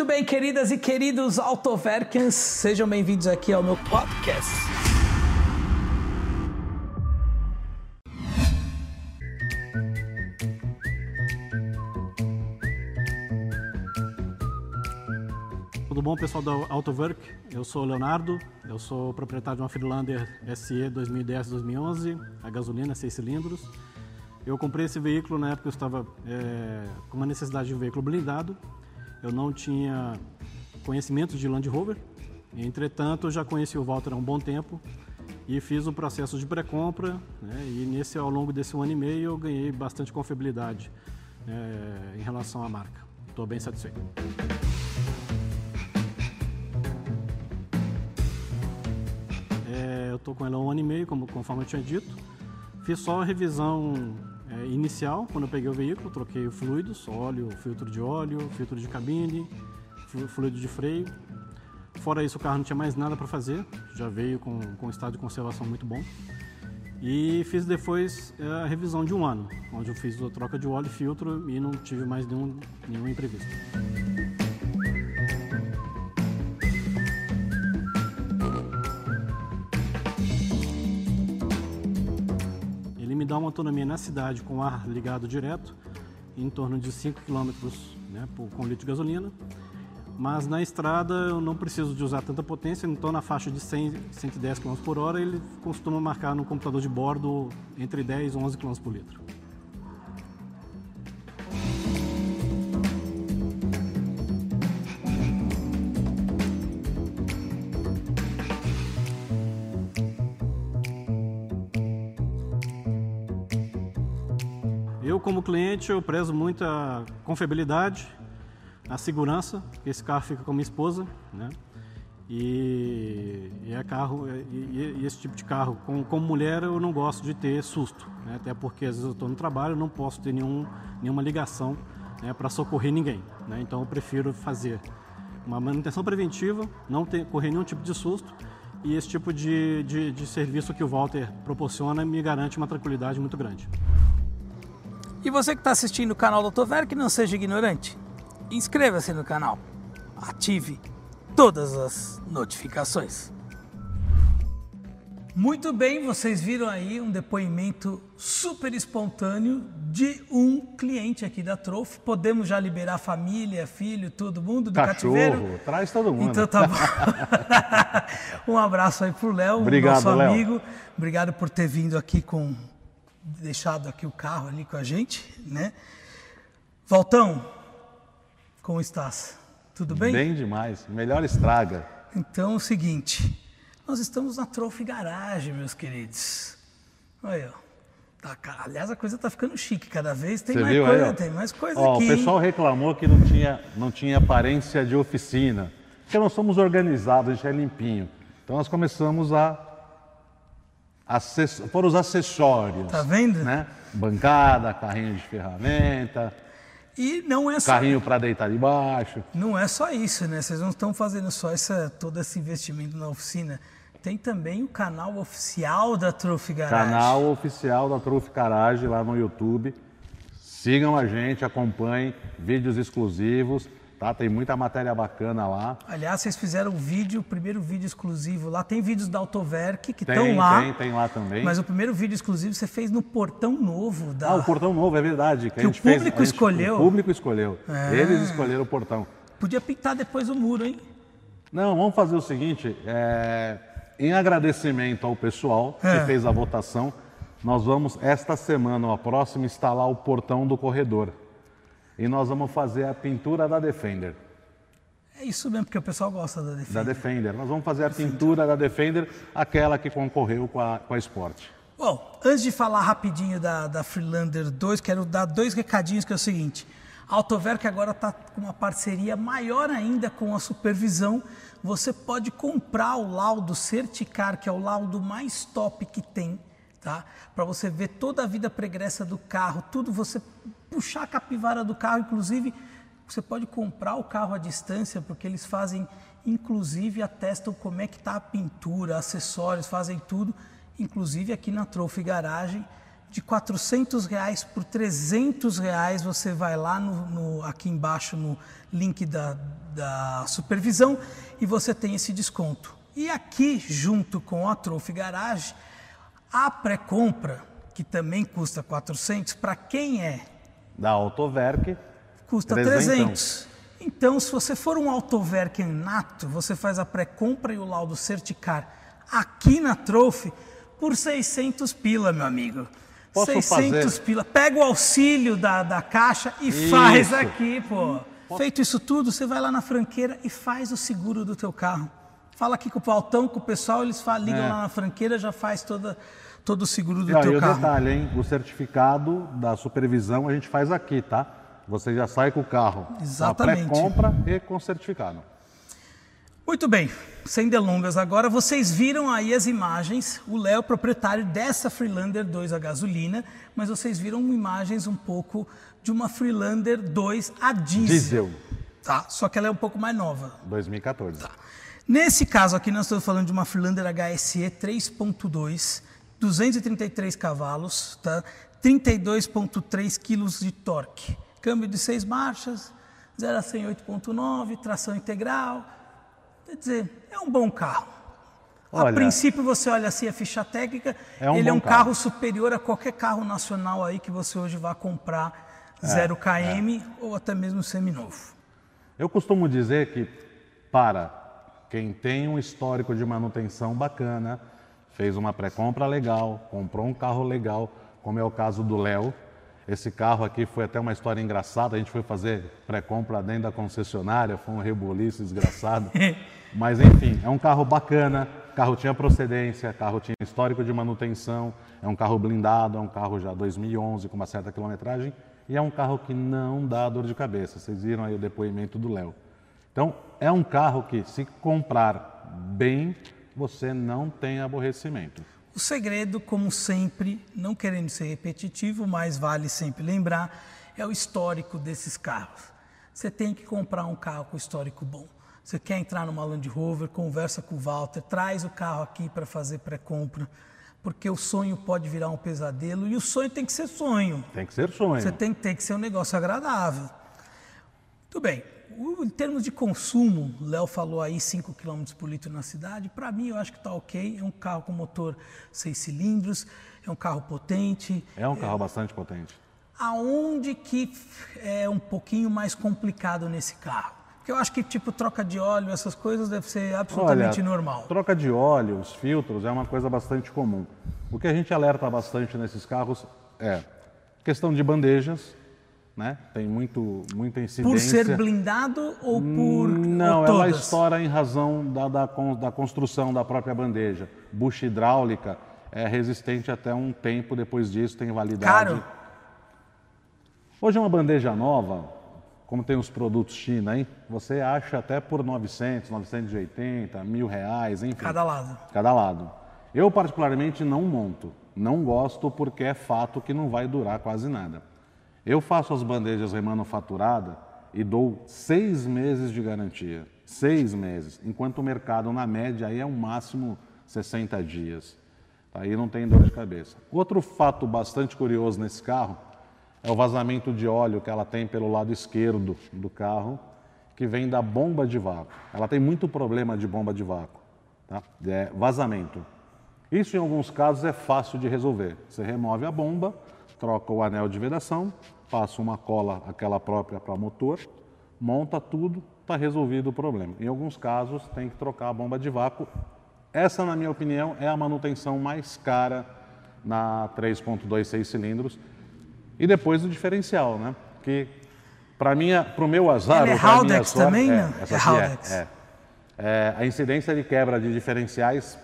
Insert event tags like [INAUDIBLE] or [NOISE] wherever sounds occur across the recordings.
Muito bem, queridas e queridos Autoverkens, sejam bem-vindos aqui ao meu podcast. Tudo bom, pessoal da Autowork? Eu sou o Leonardo, eu sou proprietário de uma Freelander SE 2010-2011, a gasolina, 6 cilindros. Eu comprei esse veículo na época eu estava é, com uma necessidade de um veículo blindado. Eu não tinha conhecimento de Land Rover, entretanto eu já conheci o Walter há um bom tempo e fiz o processo de pré-compra né, e nesse ao longo desse um ano e meio eu ganhei bastante confiabilidade é, em relação à marca. Estou bem satisfeito. eu estou com ela há um ano e meio, como, conforme eu tinha dito. Fiz só a revisão é, inicial, quando eu peguei o veículo, troquei fluidos, óleo, filtro de óleo, filtro de cabine, fluido de freio. Fora isso, o carro não tinha mais nada para fazer, já veio com, com um estado de conservação muito bom. E fiz depois é, a revisão de um ano, onde eu fiz a troca de óleo e filtro e não tive mais nenhum, nenhum imprevisto. Dá uma autonomia na cidade com ar ligado direto, em torno de 5 km né, com litro de gasolina. Mas na estrada eu não preciso de usar tanta potência, então na faixa de 100, 110 km por hora ele costuma marcar no computador de bordo entre 10 e 11 km por litro. Eu, como cliente, eu prezo muito a confiabilidade, a segurança, que esse carro fica com a minha esposa, né? E, e é carro, e, e, esse tipo de carro, com, como mulher, eu não gosto de ter susto, né? até porque às vezes eu estou no trabalho, não posso ter nenhum, nenhuma ligação né, para socorrer ninguém. Né? Então eu prefiro fazer uma manutenção preventiva, não ter, correr nenhum tipo de susto, e esse tipo de, de, de serviço que o Walter proporciona me garante uma tranquilidade muito grande. E você que está assistindo o canal do Autover, que não seja ignorante, inscreva-se no canal, ative todas as notificações. Muito bem, vocês viram aí um depoimento super espontâneo de um cliente aqui da Trof. Podemos já liberar família, filho, todo mundo do Cachorro, cativeiro? traz todo mundo. Então tá bom. [LAUGHS] um abraço aí pro Léo, Obrigado, nosso Léo. amigo. Obrigado por ter vindo aqui com deixado aqui o carro ali com a gente, né? Valtão, como estás? Tudo bem? Bem demais. Melhor estraga. Então é o seguinte, nós estamos na Trophy Garage, meus queridos. Olha, tá, aliás a coisa tá ficando chique cada vez, tem Você mais viu coisa, aí, ó? tem mais coisa Ó, aqui. O pessoal reclamou que não tinha, não tinha aparência de oficina. Porque nós somos organizados, a gente é limpinho. Então nós começamos a Acess... Foram os acessórios. Tá vendo? Né? Bancada, carrinho de ferramenta, E não é só carrinho para deitar debaixo. Não é só isso, né? Vocês não estão fazendo só essa, todo esse investimento na oficina. Tem também o canal oficial da Trophy Garage. Canal oficial da Trufe Garage lá no YouTube. Sigam a gente, acompanhem vídeos exclusivos, tá? Tem muita matéria bacana lá. Aliás, vocês fizeram um vídeo, o primeiro vídeo exclusivo lá. Tem vídeos da Autoverk que estão lá. tem, tem lá também. Mas o primeiro vídeo exclusivo você fez no Portão Novo da. Ah, o portão novo, é verdade. Que, Que o fez- público a gente- escolheu. O público escolheu. É. Eles escolheram o portão. Podia pintar depois o muro, hein? Não, vamos fazer o seguinte: é, em agradecimento ao pessoal É. que fez a votação, nós vamos, esta semana ou a próxima, instalar o portão do corredor. E nós vamos fazer a pintura da Defender. É isso mesmo, porque o pessoal gosta da Da defesa. Defender. Nós vamos fazer a pintura da Defender, aquela que concorreu com a, com a Sport. Bom, antes de falar rapidinho da, da Freelander 2, quero dar dois recadinhos que é o seguinte. A Autoverk agora está com uma parceria maior ainda com a supervisão. Você pode comprar o laudo Certicar, que é o laudo mais top que tem, tá? Para você ver toda a vida pregressa do carro, tudo você puxar a capivara do carro, inclusive você pode comprar o carro à distância, porque eles fazem, inclusive atestam como é que está a pintura, acessórios, fazem tudo, inclusive aqui na Trophy Garagem. de 400 reais por 300 reais. Você vai lá no, no, aqui embaixo no link da, da supervisão e você tem esse desconto. E aqui, junto com a Trophy Garage, a pré-compra, que também custa 400, para quem é? Da Autoverk. Custa 300. Então, se você for um Autoverk nato, você faz a pré-compra e o laudo Certicar aqui na Trophy por 600 pila, meu amigo. Posso 600 fazer? pila. Pega o auxílio da, da caixa e Isso. faz aqui, pô. Feito isso tudo, você vai lá na franqueira e faz o seguro do teu carro. Fala aqui com o Pautão, com o pessoal, eles falam, ligam É. lá na franqueira, já faz toda, todo o seguro do E, teu e o carro. detalhe, hein? O certificado da supervisão a gente faz aqui, tá? Você já sai com o carro. Exatamente. Com a pré-compra e com o certificado. Muito bem, sem delongas agora, vocês viram aí as imagens, o Léo é proprietário dessa Freelander 2 a gasolina, mas vocês viram imagens um pouco de uma Freelander 2 a diesel. Diesel, Tá, só que ela é um pouco mais nova. 2014. Tá. Nesse caso aqui, nós estamos falando de uma Freelander HSE 3.2, 233 cavalos, tá? 32.3 quilos de torque. Câmbio de seis marchas, 0 a 100 8.9, tração integral. Quer dizer, é um bom carro. a Olha- princípio você olha assim a ficha técnica, É um ele é um carro. carro superior a qualquer carro nacional aí que você hoje vá comprar É, 0 km ou até mesmo seminovo. Eu costumo dizer que para quem tem um histórico de manutenção bacana, fez uma pré-compra legal, comprou um carro legal, como é o caso do Léo. Esse carro aqui foi até uma história engraçada, a gente foi fazer pré-compra dentro da concessionária, foi um reboliço desgraçado. [LAUGHS] Mas enfim, é um carro bacana, carro tinha procedência, carro tinha histórico de manutenção, é um carro blindado, é um carro já 2011 com uma certa quilometragem e é um carro que não dá dor de cabeça. Vocês viram aí o depoimento do Léo. Então, é um carro que se comprar bem, você não tem aborrecimento. O segredo, como sempre, não querendo ser repetitivo, mas vale sempre lembrar, é o histórico desses carros. Você tem que comprar um carro com histórico bom. Você quer entrar numa Land Rover, conversa com o Walter, traz o carro aqui para fazer pré-compra, porque o sonho pode virar um pesadelo e o sonho tem que ser sonho. Tem que ser sonho. Você tem, tem que ser um negócio agradável. Tudo bem. Em termos de consumo, Léo falou aí 5 km por litro na cidade. Para mim, eu acho que está ok. É um carro com motor 6 cilindros, é um carro potente. É um carro bastante potente. Aonde que é um pouquinho mais complicado nesse carro? Porque eu acho que, tipo, troca de óleo, essas coisas deve ser absolutamente normal. Troca de óleo, os filtros, é uma coisa bastante comum. O que a gente alerta bastante nesses carros é questão de bandejas, né? Tem muito, muita incidência. Por ser blindado ou por. Não, ou ela todas? estoura em razão da, da, da construção da própria bandeja. Bucha hidráulica é resistente até um tempo, depois disso tem validade. Caro? Hoje uma bandeja nova, como tem os produtos China aí, você acha até por 900, 980, mil reais, enfim. Cada lado. Cada lado. Eu particularmente não monto, não gosto porque é fato que não vai durar quase nada. Eu faço as bandejas remanufaturadas e dou seis meses de garantia, seis meses, enquanto o mercado na média aí é um máximo 60 dias. Aí não tem dor de cabeça. Outro fato bastante curioso nesse carro é o vazamento de óleo que ela tem pelo lado esquerdo do carro, que vem da bomba de vácuo. Ela tem muito problema de bomba de vácuo, tá? É vazamento. Isso em alguns casos é fácil de resolver. Você remove a bomba, troca o anel de vedação, passa uma cola, aquela própria para motor, monta tudo, está resolvido o problema. Em alguns casos tem que trocar a bomba de vácuo. Essa, na minha opinião, é a manutenção mais cara na 3.2 6 cilindros. E depois o diferencial, né? Que para o meu azar, Ela é minha Haldex sorte- também, é, essa É aqui Haldex. é. É, a incidência de quebra de diferenciais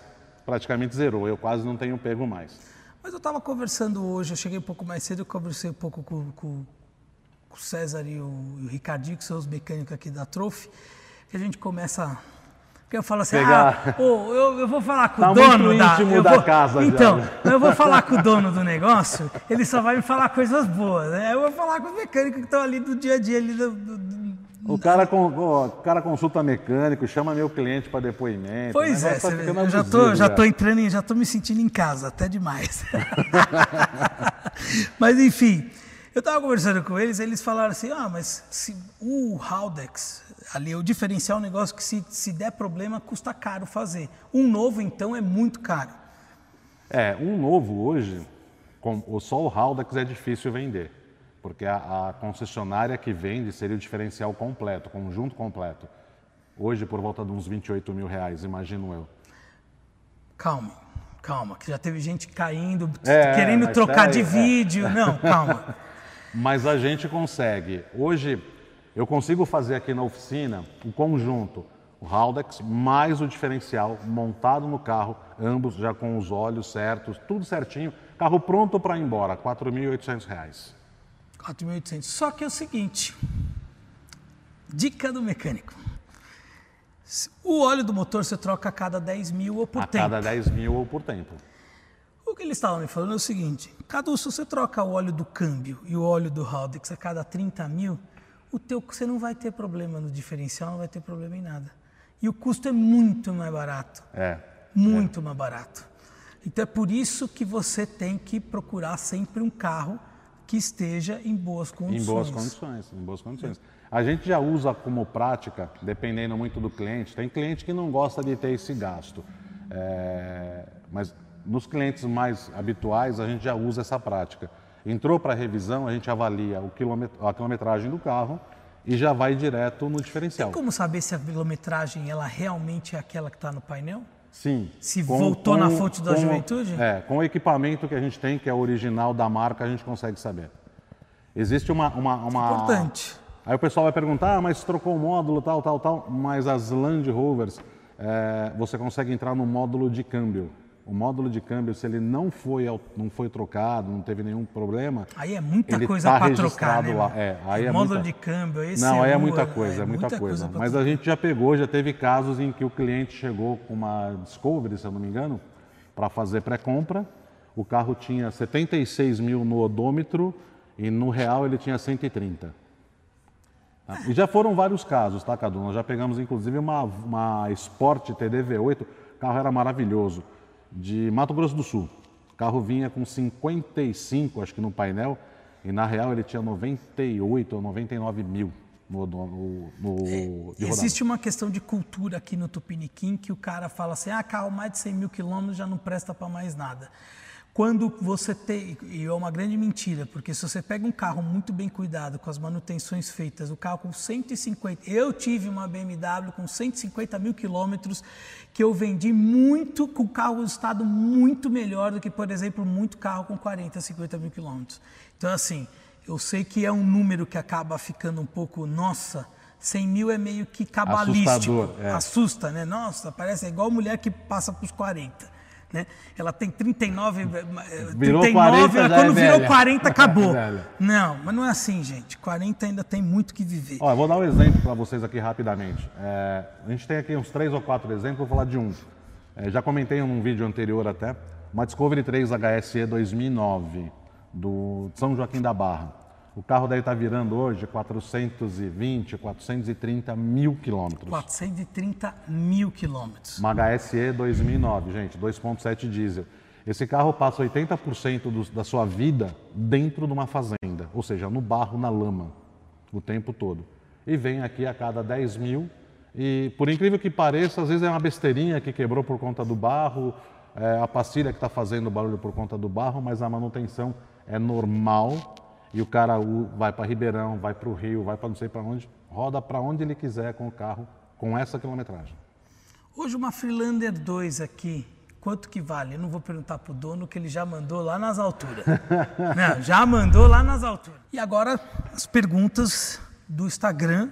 praticamente zerou. Eu quase não tenho pego mais. Mas eu estava conversando hoje, eu cheguei um pouco mais cedo, eu conversei um pouco com, com- com o César e o, e o Ricardinho, que são os mecânicos aqui da Trofe, que a gente começa. Porque eu falo assim, Pegar- ah, ô, eu, eu vou falar com Tá o dono da. eu da vou- casa já, Então, né? eu vou falar com o [LAUGHS] dono do negócio, ele só vai me falar coisas boas, né? Eu vou falar com os mecânicos que estão ali do dia a dia ali do- do, O cara, ó, o cara consulta mecânico, chama meu cliente para depoimento. Pois o é, tá eu já tô, já tô entrando, em- já tô me sentindo em casa, até demais. [LAUGHS] mas enfim, eu estava conversando com eles, eles falaram assim, ah, mas se o Haldex, ali, o diferencial é um negócio que se, se der problema, custa caro fazer. Um novo, então, é muito caro. É, um novo hoje, com, só o Haldex é difícil vender, porque a, a concessionária que vende seria o diferencial completo, conjunto completo. Hoje, por volta de uns 28 mil reais, imagino eu. Calma, calma, que já teve gente caindo, É, querendo trocar de é. vídeo. Não, [LAUGHS] calma. Mas a gente consegue. Hoje, eu consigo fazer aqui na oficina o conjunto, o Haldex mais o diferencial montado no carro, ambos já com os olhos certos, tudo certinho, carro pronto para ir embora, 4.800 reais. 4.800. Só que é o seguinte, dica do mecânico. O óleo do motor você troca a cada 10 mil ou por A tempo. cada 10 mil ou por tempo. O que eles estavam me falando é o seguinte: cada se você troca o óleo do câmbio e o óleo do Haldex a cada 30 mil, o teu, você não vai ter problema no diferencial, não vai ter problema em nada. E o custo é muito mais barato. É. Muito mais barato. Então é por isso que você tem que procurar sempre um carro que esteja em boas condições. Em boas condições, em boas condições. A gente já usa como prática, dependendo muito do cliente. Tem cliente que não gosta de ter esse gasto, É, mas nos clientes mais habituais a gente já usa essa prática. Entrou para revisão, a gente avalia o quilomet- a quilometragem do carro e já vai direto no diferencial. Como saber se a quilometragem ela realmente é aquela que está no painel? Sim. Se voltou na fonte da juventude? É, com o equipamento que a gente tem, que é original da marca, a gente consegue saber. Existe uma. uma, uma... Importante. Aí o pessoal vai perguntar, ah, mas trocou o módulo, tal, tal, tal. Mas as Land Rovers, é, você consegue entrar no módulo de câmbio. O módulo de câmbio, se ele não foi, não foi trocado, não teve nenhum problema. Aí é muita coisa tá para trocar, né? lá. É, aí é Módulo muita- de câmbio, esse Não, aí é o- muita coisa, é muita, coisa. pra Mas a gente já pegou, já teve casos em que o cliente chegou com uma Discovery, se eu não me engano, para fazer pré-compra. O carro tinha 76 mil no odômetro e no real ele tinha 130. Tá? E já foram vários casos, tá, Cadu? Nós já pegamos inclusive uma, uma Sport TD V8, o carro era maravilhoso, de Mato Grosso do Sul. O carro vinha com 55, acho que no painel, e na real ele tinha 98 ou 99 mil no, no, no, rodada. Existe uma questão de cultura aqui no Tupiniquim que o cara fala assim, ah, carro mais de 100 mil quilômetros já não presta para mais nada. Quando você tem, e é uma grande mentira, porque se você pega um carro muito bem cuidado, com as manutenções feitas, o carro com 150, eu tive uma BMW com 150 mil quilômetros que eu vendi muito, com carro em estado muito melhor do que, por exemplo, muito carro com 40, 50 mil quilômetros. Então, assim, eu sei que é um número que acaba ficando um pouco, nossa, 100 mil é meio que cabalístico. É. Assusta, né? Nossa, parece é igual mulher que passa para os 40. Né? Ela tem 39, eh, Virou 39 40, ela- já quando é virou velha. 40 acabou. [LAUGHS] Velha. não, mas não é assim, gente. 40 ainda tem muito que viver. Ó, vou dar um exemplo para vocês aqui rapidamente. É, a gente tem aqui uns três ou quatro exemplos, vou falar de um. É, já comentei num vídeo anterior até, uma Discovery 3 HSE 2009, do São Joaquim da Barra. O carro daí está virando hoje 420, 430 mil quilômetros. 430 mil quilômetros. Uma HSE 2009, gente, 2.7 diesel. Esse carro passa 80% do- da sua vida dentro de uma fazenda, ou seja, no barro, na lama, o tempo todo. E vem aqui a cada 10 mil e, por incrível que pareça, às vezes é uma besteirinha que quebrou por conta do barro, é a pastilha que está fazendo barulho por conta do barro, mas a manutenção é normal e o cara vai para Ribeirão, vai para o Rio, vai para não sei para onde, roda para onde ele quiser com o carro, com essa quilometragem. Hoje uma Freelander 2 aqui, quanto que vale? Eu não vou perguntar pro dono que ele já mandou lá nas alturas. [LAUGHS] não, já mandou lá nas alturas. E agora as perguntas do Instagram.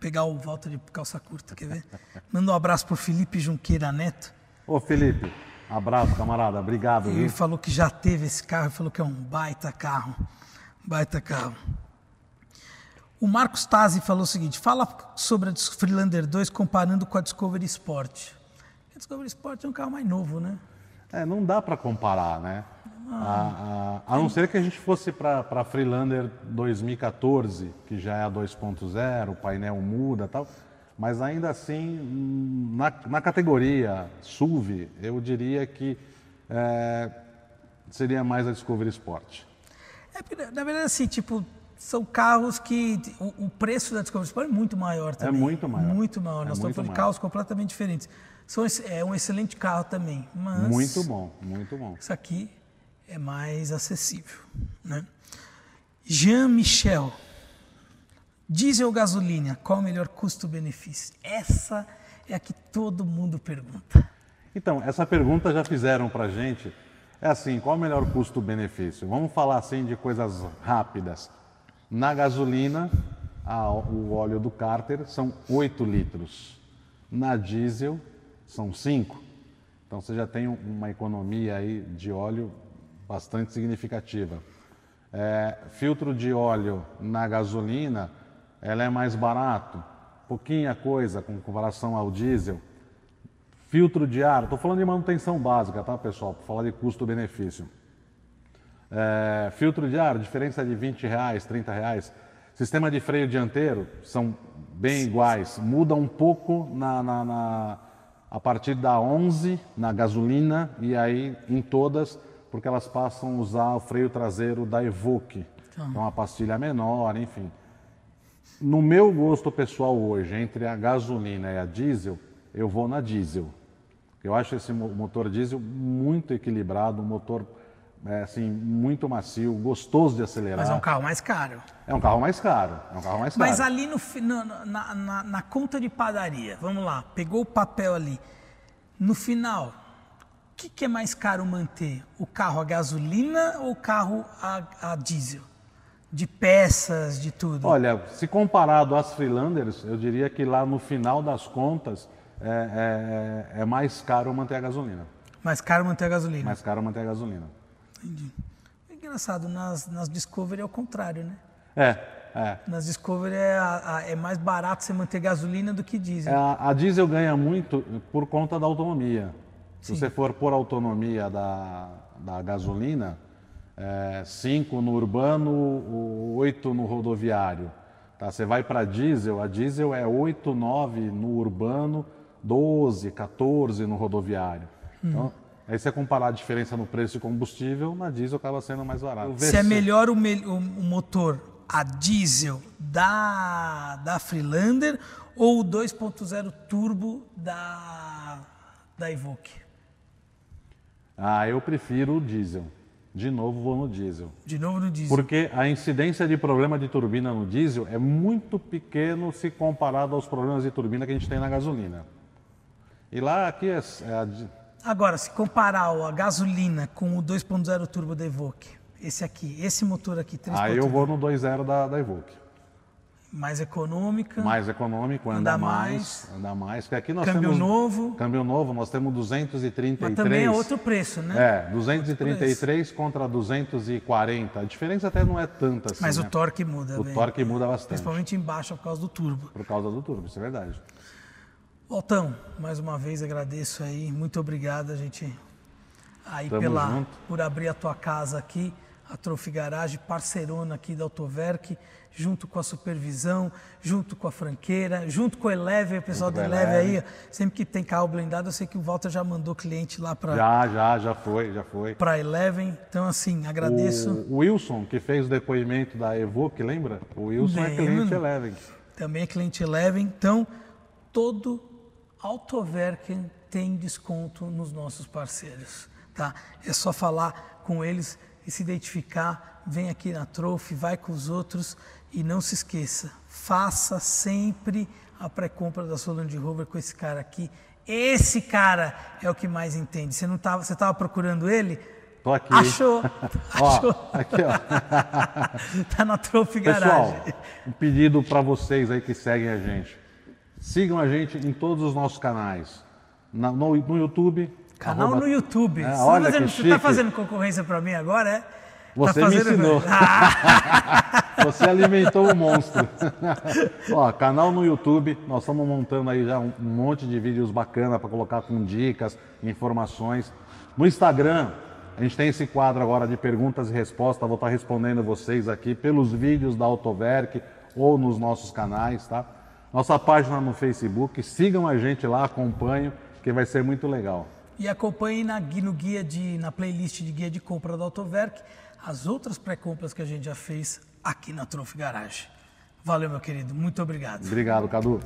Pegar o volta de calça curta, quer ver? Manda um abraço pro Felipe Junqueira Neto. Ô Felipe, abraço, camarada. Obrigado, Ele viu? falou que já teve esse carro, falou que é um baita carro. Baita carro. O Marcos Tazzi falou o seguinte: fala sobre a Freelander 2 comparando com a Discovery Sport. A Discovery Sport é um carro mais novo, né? É, não dá para comparar, né? A, a- a não ser que a gente fosse para a Freelander 2014, que já é a 2.0, o painel muda e tal. Mas ainda assim, na, na categoria SUV, eu diria que é, seria mais a Discovery Sport. É porque, na verdade, assim, tipo, são carros que o, o preço da Discovery Sport é muito maior também. muito maior. Muito maior. É Nós estamos falando de carros completamente diferentes. São, é um excelente carro também, mas Muito bom, muito bom. isso aqui é mais acessível, né? Jean Michel. Diesel ou gasolina, qual o melhor custo-benefício? Essa é a que todo mundo pergunta. Então, essa pergunta já fizeram para gente. É assim, qual o melhor custo-benefício? Vamos falar assim de coisas rápidas. Na gasolina, a- o óleo do cárter são 8 litros. Na diesel, são 5. Então você já tem um- uma economia aí de óleo bastante significativa. É, filtro de óleo na gasolina, ela é mais barato, pouquinha coisa com comparação ao diesel. Filtro de ar, estou falando de manutenção básica, tá pessoal? Para falar de custo-benefício. É, filtro de ar, diferença de 20 reais, 30 reais. Sistema de freio dianteiro são bem iguais. Muda um pouco na, na- na- a partir da 11 na gasolina e aí em todas, porque elas passam a usar o freio traseiro da Evoque. Então a pastilha menor, enfim. No meu gosto pessoal hoje, entre a gasolina e a diesel, eu vou na diesel. Eu acho esse mo- motor diesel muito equilibrado, um motor é, assim, muito macio, gostoso de acelerar. Mas é um carro mais caro. É um carro mais caro. É um carro mais caro. Mas ali no, na- na- na conta de padaria, vamos lá, pegou o papel ali. No final, o que, que é mais caro manter? O carro a gasolina ou o carro a, a diesel? De peças, de tudo. Olha, se comparado às Freelanders, eu diria que lá no final das contas é, é- é mais caro manter a gasolina. Mais caro manter a gasolina. Mais caro manter a gasolina. Entendi. É engraçado, nas, nas Discovery é o contrário, né? É, é. Nas Discovery é, a- é mais barato você manter gasolina do que diesel. É, A, a diesel ganha muito por conta da autonomia. Se Sim. você for por autonomia da, da gasolina, 5 no urbano, 8 no rodoviário. Tá? Você vai para diesel, a diesel é 8, 9 no urbano, 12, 14 no rodoviário. Então, aí você comparar a diferença no preço de combustível, na diesel acaba sendo mais barato. Se é melhor o, me- o motor a diesel da, da Freelander ou o 2.0 turbo da, da Evoque? Ah, eu prefiro o diesel. De novo, vou no diesel. De novo no diesel. Porque a incidência de problema de turbina no diesel é muito pequeno se comparado aos problemas de turbina que a gente tem na gasolina. E lá aqui é, é a Agora, se comparar a gasolina com o 2.0 turbo da Evoque, esse aqui, esse motor aqui, 3.0, aí eu vou no 2.0 da, da Evoque. mais econômica, Mais econômico, anda, Anda mais, mais. anda mais. Porque aqui nós câmbio temos novo, câmbio novo, nós temos 233. mas também é outro preço, né? É, 233 contra 240. A diferença até não é tanta assim. Mas né? o torque muda, O bem. torque muda bastante. Principalmente embaixo por causa do turbo. Por causa do turbo, isso é verdade. Altão, mais uma vez agradeço aí, muito obrigado a gente aí Tamo pela junto. por abrir a tua casa aqui, a Trophy Garage, parceirona aqui da Autoverk, junto com a supervisão, junto com a franqueira, junto com o Eleve, o pessoal Junto do Eleve aí, sempre que tem carro blindado, eu sei que o Walter já mandou cliente lá para Já, já, já foi, já foi. para Eleven, então assim, agradeço. O Wilson, que fez o depoimento da Evoque, lembra? O Wilson é Lembro. cliente Eleven. Também é cliente Eleven. Então, todo Autoverken tem desconto nos nossos parceiros. Tá? É só falar com eles e se identificar. Vem aqui na Trophy, vai com os outros e não se esqueça, faça sempre a pré-compra da sua Land Rover com esse cara aqui. Esse cara é o que mais entende. Você não tava, você estava procurando ele? Tô aqui. Achou? [LAUGHS] Ó, Achou? aqui, ó. [LAUGHS] tá na Trophy Pessoal, Garage. um pedido para vocês aí que seguem a gente. Sigam a gente em todos os nossos canais. Na- no, no YouTube. Canal arroba- no YouTube. É, você, olha tá fazendo, você tá concorrência para mim agora, é? Você tá me ensinou. [LAUGHS] Ah, [LAUGHS] Você alimentou o monstro. [LAUGHS] Ó, canal no YouTube, nós estamos montando aí já um, monte de vídeos bacana para colocar com dicas, informações. No Instagram, a gente tem esse quadro agora de perguntas e respostas, vou estar respondendo vocês aqui pelos vídeos da Autoverk ou nos nossos canais, tá? Nossa página no Facebook, sigam a gente lá, acompanhem, que vai ser muito legal. e acompanhe na, no guia de, na playlist de guia de compra da Autoverk as outras pré-compras que a gente já fez aqui na Trophy Garage. Valeu, meu querido. Muito obrigado. Obrigado, Cadu.